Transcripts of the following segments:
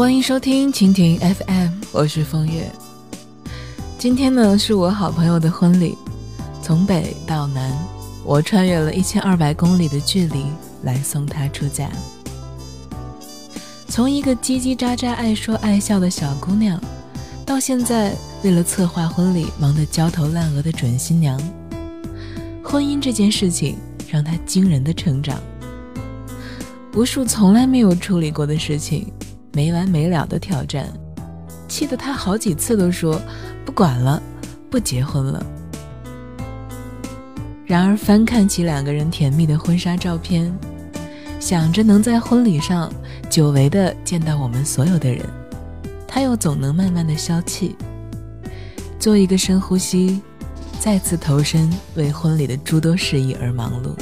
欢迎收听蜻蜓 FM，我是风月。今天呢是我好朋友的婚礼，从北到南，我穿越了一千二百公里的距离来送她出嫁。从一个叽叽喳喳、爱说爱笑的小姑娘，到现在为了策划婚礼忙得焦头烂额的准新娘，婚姻这件事情让她惊人的成长。无数从来没有处理过的事情，没完没了的挑战，气得他好几次都说。不管了，不结婚了。然而翻看起两个人甜蜜的婚纱照片，想着能在婚礼上久违的见到我们所有的人，他又总能慢慢的消气，做一个深呼吸，再次投身为婚礼的诸多事宜而忙碌。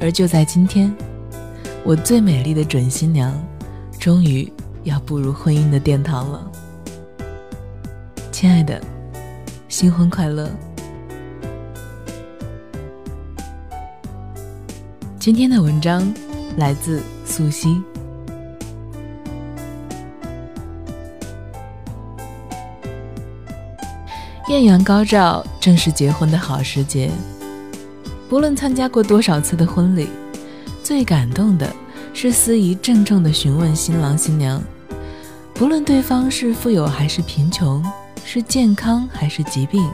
而就在今天，我最美丽的准新娘，终于要步入婚姻的殿堂了。亲爱的，新婚快乐！今天的文章来自素汐。艳阳高照，正是结婚的好时节。不论参加过多少次的婚礼，最感动的是司仪郑重的询问新郎新娘，不论对方是富有还是贫穷。是健康还是疾病？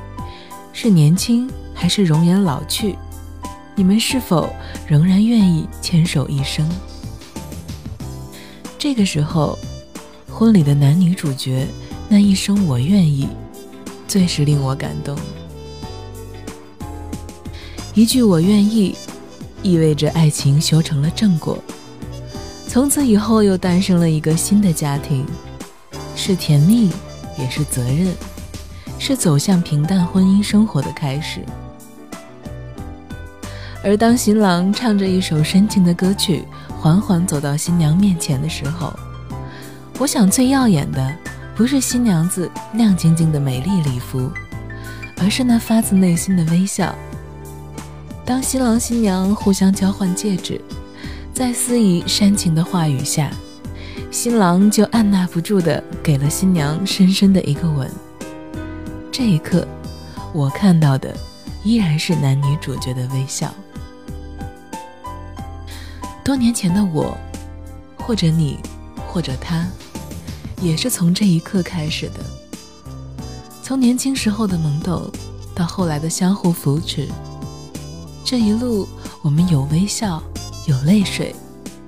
是年轻还是容颜老去？你们是否仍然愿意牵手一生？这个时候，婚礼的男女主角那一声“我愿意”，最是令我感动。一句“我愿意”，意味着爱情修成了正果，从此以后又诞生了一个新的家庭，是甜蜜。也是责任，是走向平淡婚姻生活的开始。而当新郎唱着一首深情的歌曲，缓缓走到新娘面前的时候，我想最耀眼的不是新娘子亮晶晶的美丽礼服，而是那发自内心的微笑。当新郎新娘互相交换戒指，在司仪煽情的话语下。新郎就按捺不住的给了新娘深深的一个吻。这一刻，我看到的依然是男女主角的微笑。多年前的我，或者你，或者他，也是从这一刻开始的。从年轻时候的懵懂，到后来的相互扶持，这一路我们有微笑，有泪水，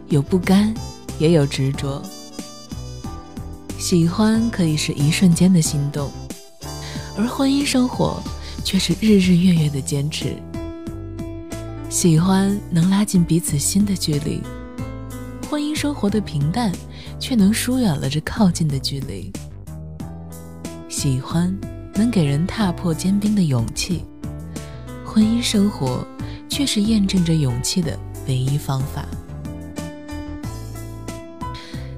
有不甘。也有执着，喜欢可以是一瞬间的心动，而婚姻生活却是日日月月的坚持。喜欢能拉近彼此心的距离，婚姻生活的平淡却能疏远了这靠近的距离。喜欢能给人踏破坚冰的勇气，婚姻生活却是验证着勇气的唯一方法。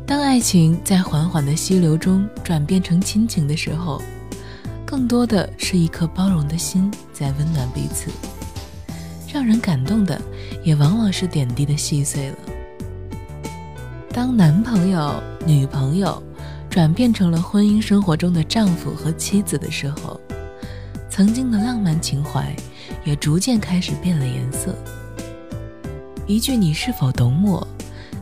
当爱情在缓缓的溪流中转变成亲情的时候，更多的是一颗包容的心在温暖彼此。让人感动的，也往往是点滴的细碎了。当男朋友、女朋友转变成了婚姻生活中的丈夫和妻子的时候，曾经的浪漫情怀也逐渐开始变了颜色。一句“你是否懂我”，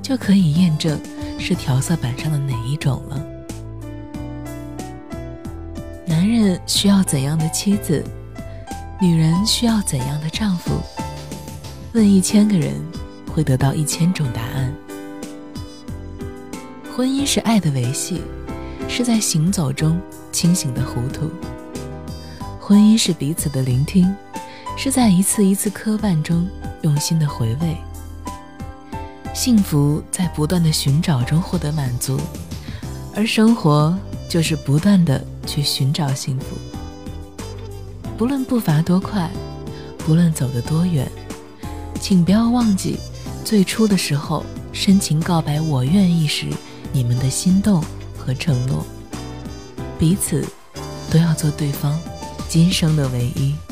就可以验证。是调色板上的哪一种了？男人需要怎样的妻子？女人需要怎样的丈夫？问一千个人，会得到一千种答案。婚姻是爱的维系，是在行走中清醒的糊涂。婚姻是彼此的聆听，是在一次一次磕绊中用心的回味。幸福在不断的寻找中获得满足，而生活就是不断的去寻找幸福。不论步伐多快，不论走得多远，请不要忘记最初的时候深情告白“我愿意”时你们的心动和承诺。彼此都要做对方今生的唯一。